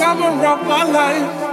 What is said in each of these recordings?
summer of my life.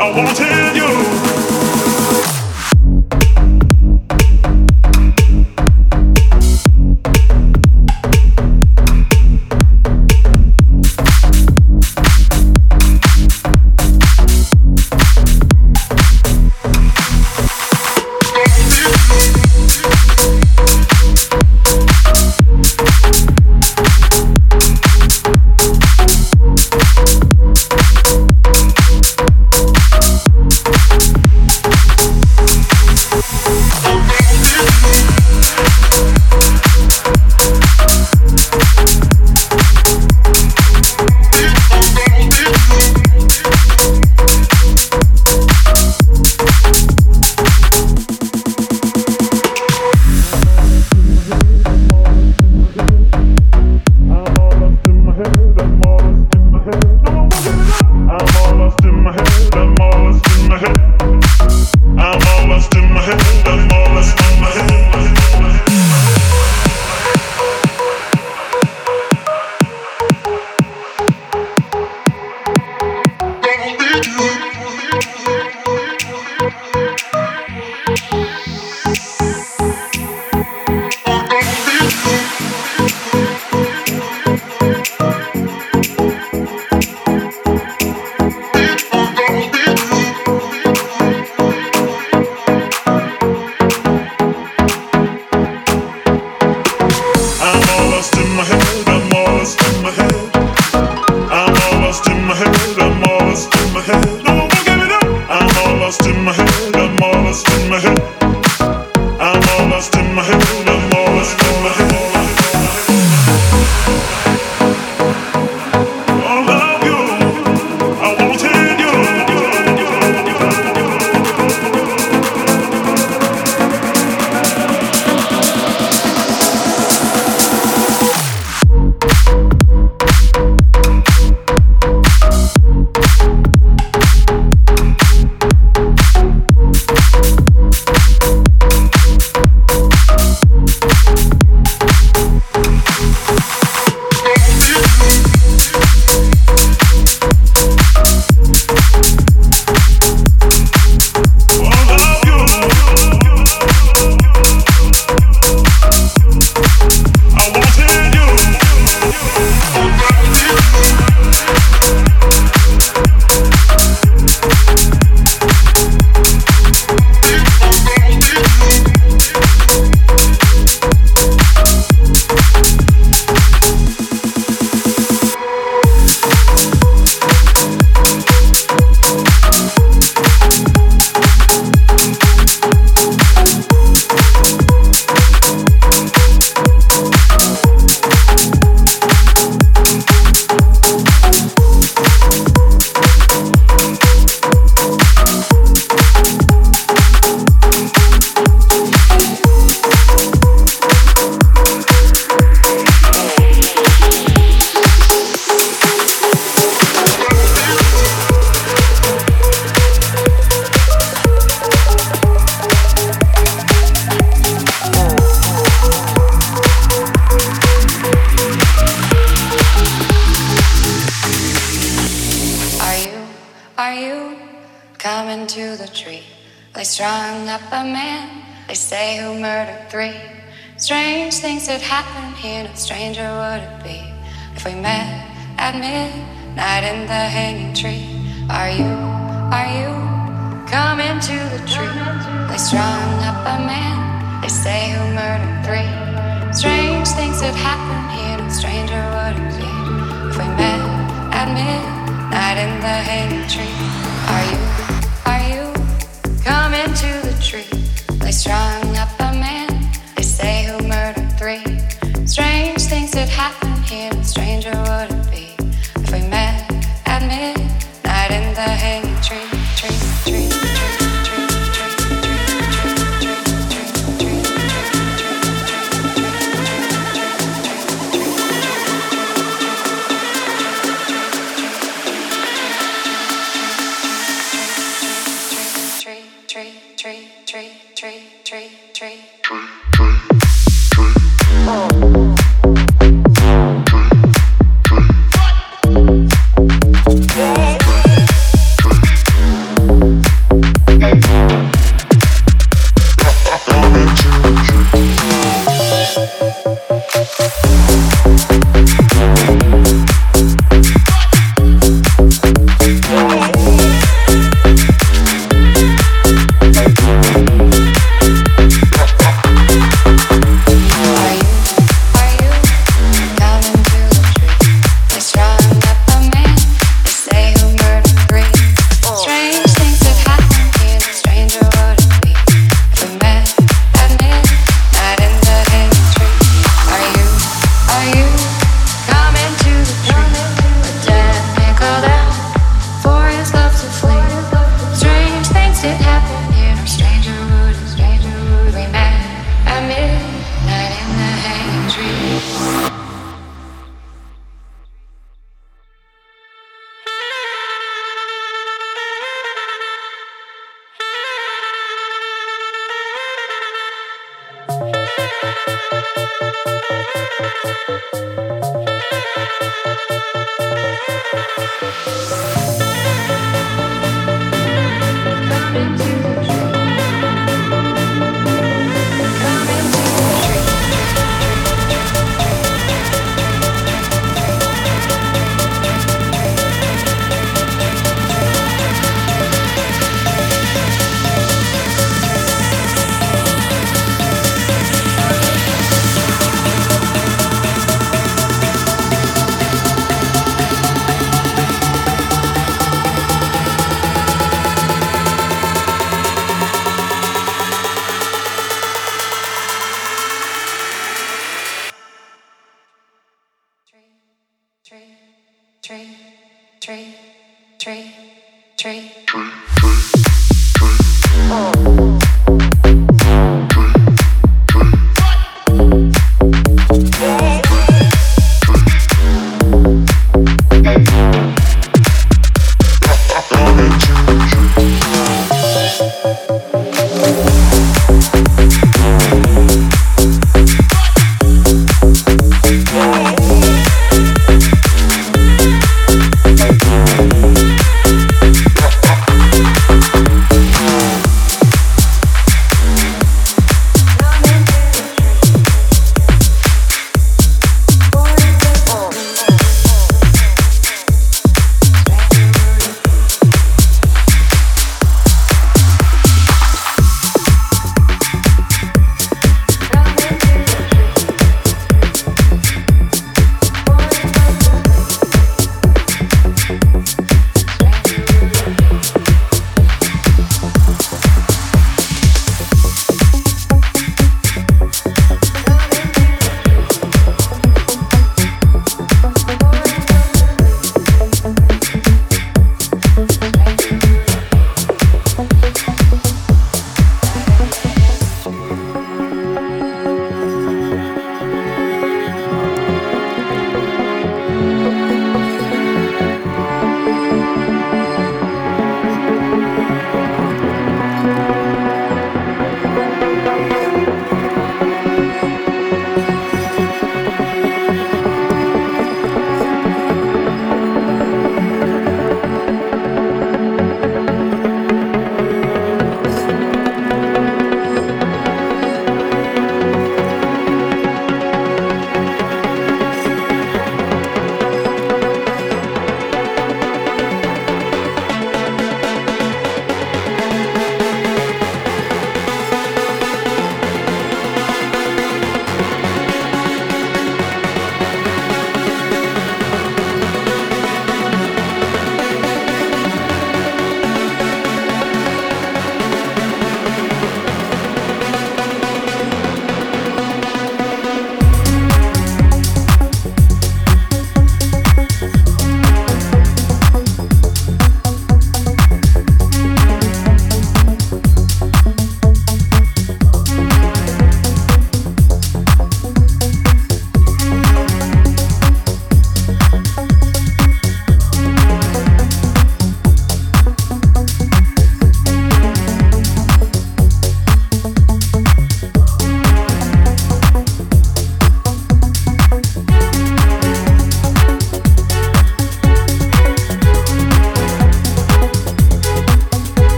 I wanted you. are you coming to the tree? They strung up a man, they say who murdered three. Strange things that happen here, no stranger would it be if we met at midnight in the hanging tree. Are you, are you coming to the tree? They strung up a man, they say who murdered three. Strange things that happen here, no stranger would it be if we met at midnight. Night in the hanging tree. Are you, are you coming to the tree? They strung up a man, they say who murdered three. Strange things that happen here, stranger would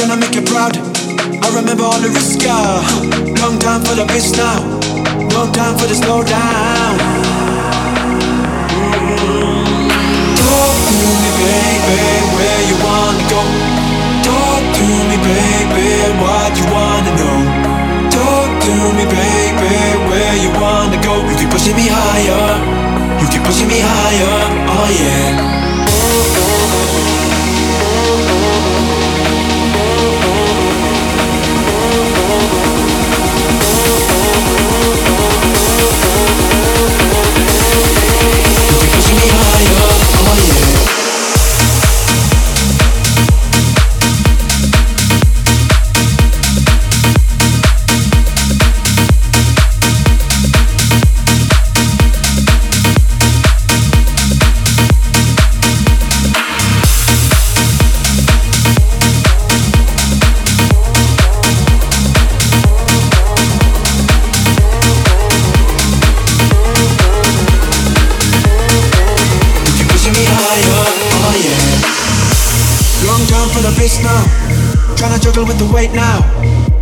Tryna make you proud. I remember all the risk, uh, Long time for the bitch now. No time for the slow down. Talk to me, baby, where you wanna go? Talk to me, baby, what you wanna know? Talk to me, baby, where you wanna go? You keep pushing me higher, you keep pushing me higher, oh yeah.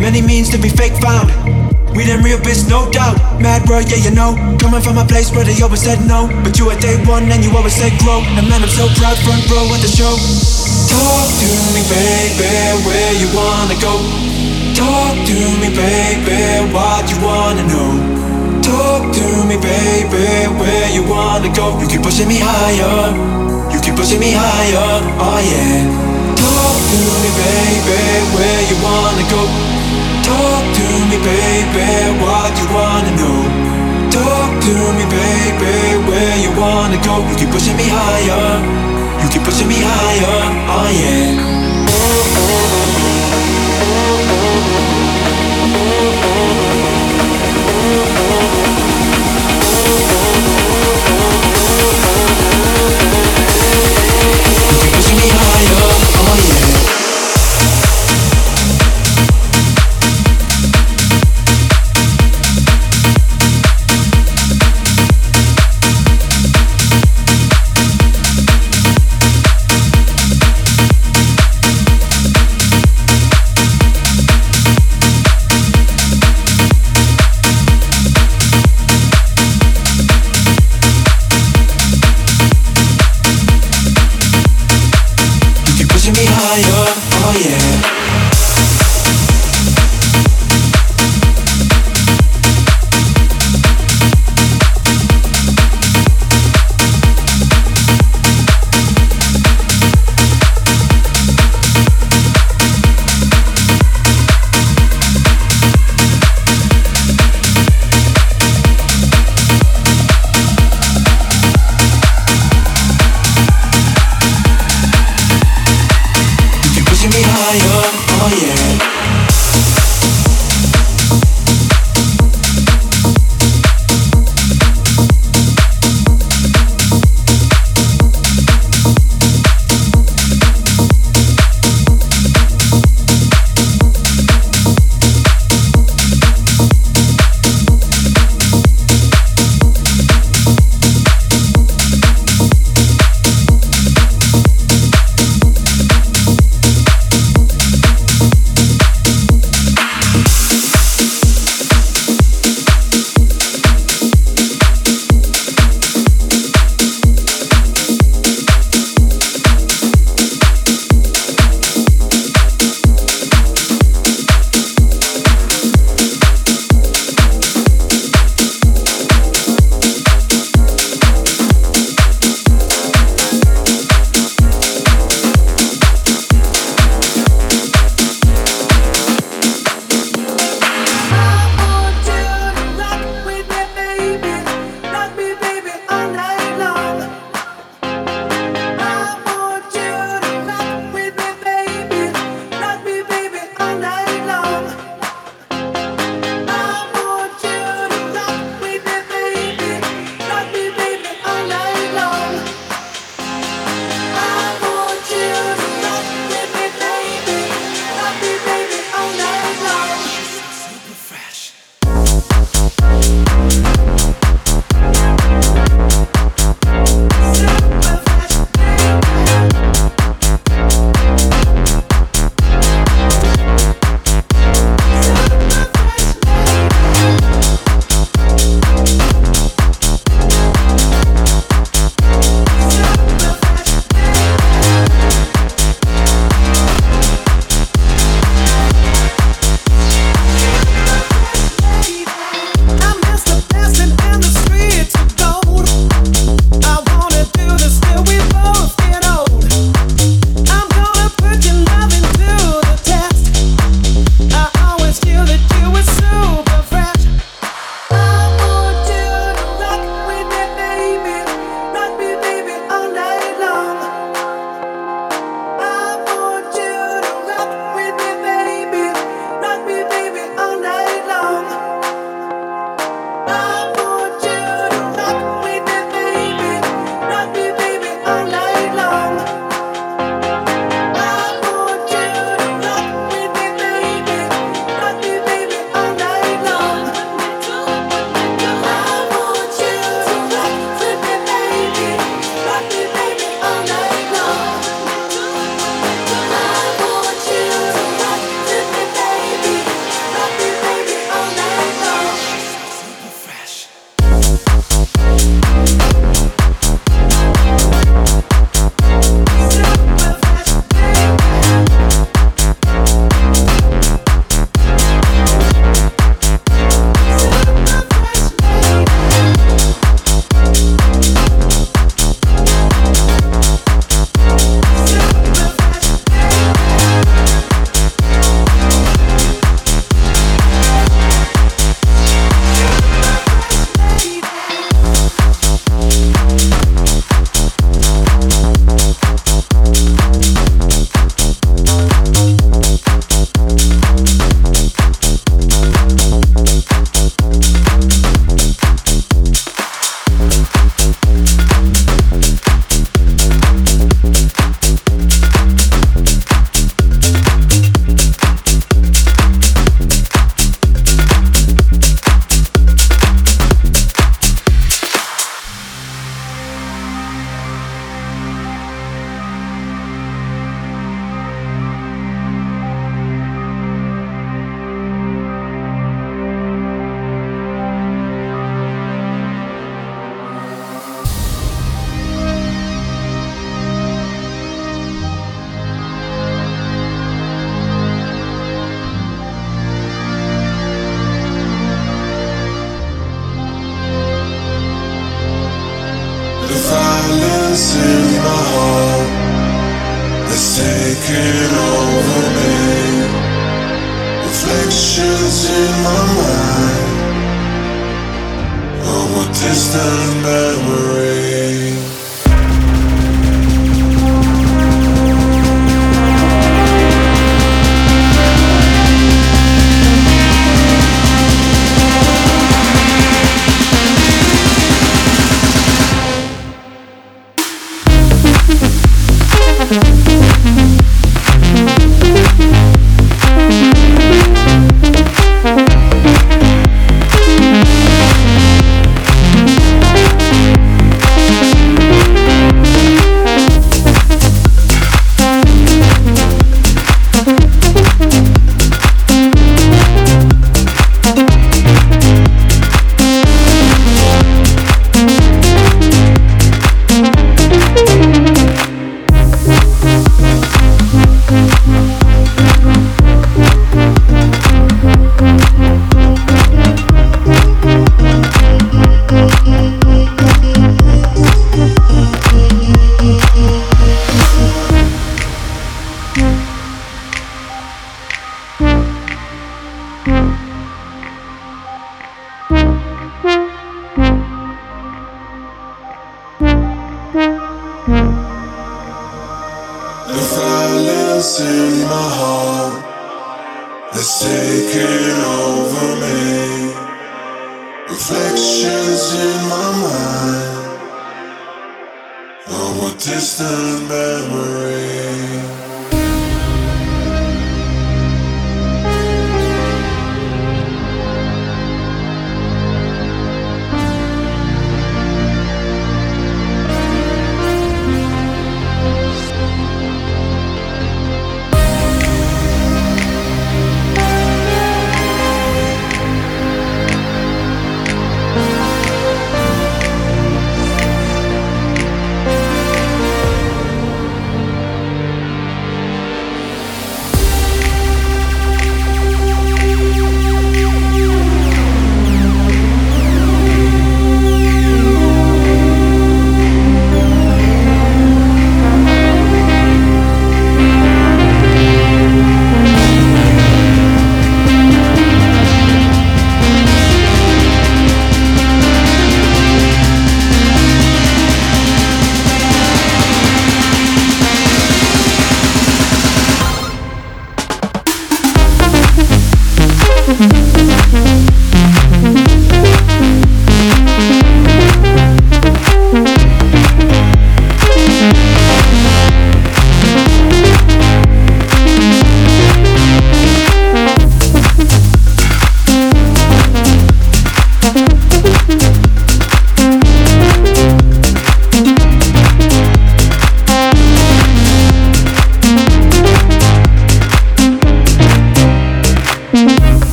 Many means to be fake found. We them real bitch, no doubt. Mad world, yeah, you know. Coming from a place where they always said no. But you at day one and you always said grow. And man, I'm so proud, front row at the show. Talk to me, baby, where you wanna go? Talk to me, baby, what you wanna know? Talk to me, baby, where you wanna go? You keep pushing me higher. You keep pushing me higher, oh yeah. Talk to me, baby, where you wanna go? Talk to me, baby, what you wanna know? Talk to me, baby, where you wanna go? You keep pushing me higher, you keep pushing me higher, oh yeah. fire, oh yeah.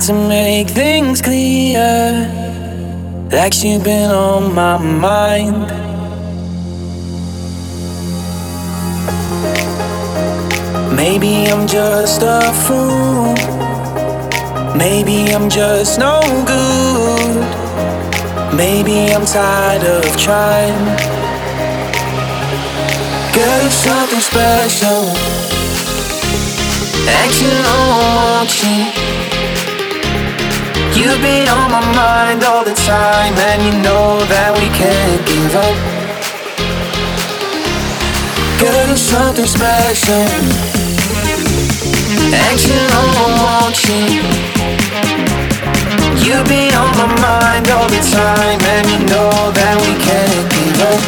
To make things clear. Like you've been on my mind. Maybe I'm just a fool. Maybe I'm just no good. Maybe I'm tired of trying. Girl, you're something special. Action on watching. You've been on my mind all the time, and you know that we can't give up. Girl, you're something special. Action on watching. You've been on my mind all the time, and you know that we can't give up.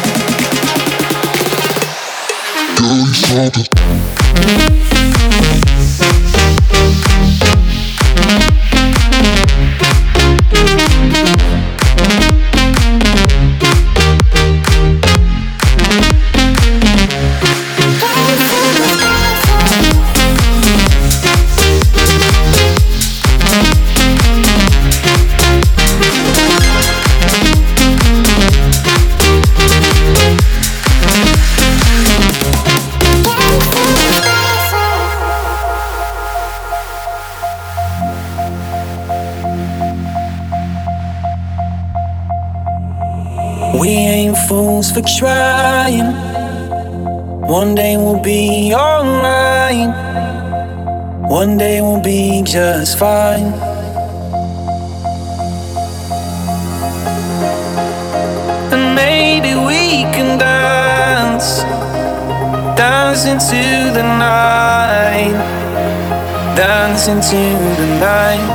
Girl, you're something. For trying. One day we'll be alright. One day we'll be just fine. And maybe we can dance, dance into the night, dance into the night.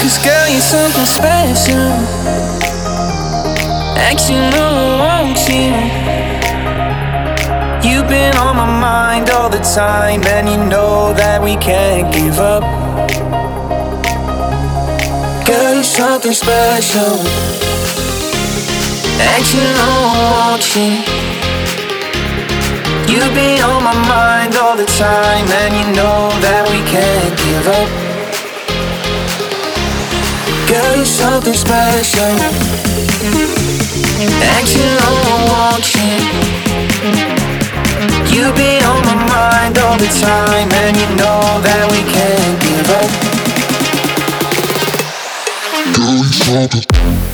Cause girl, you're something special. Actually, no, I want you. You've been on my mind all the time, and you know that we can't give up. Girl, you're something special. Actually, no, I want you. You've been on my mind all the time, and you know that we can't give up. Girl, you're something special. Actually, no, I want you. You be on my mind all the time, and you know that we can't give up. You're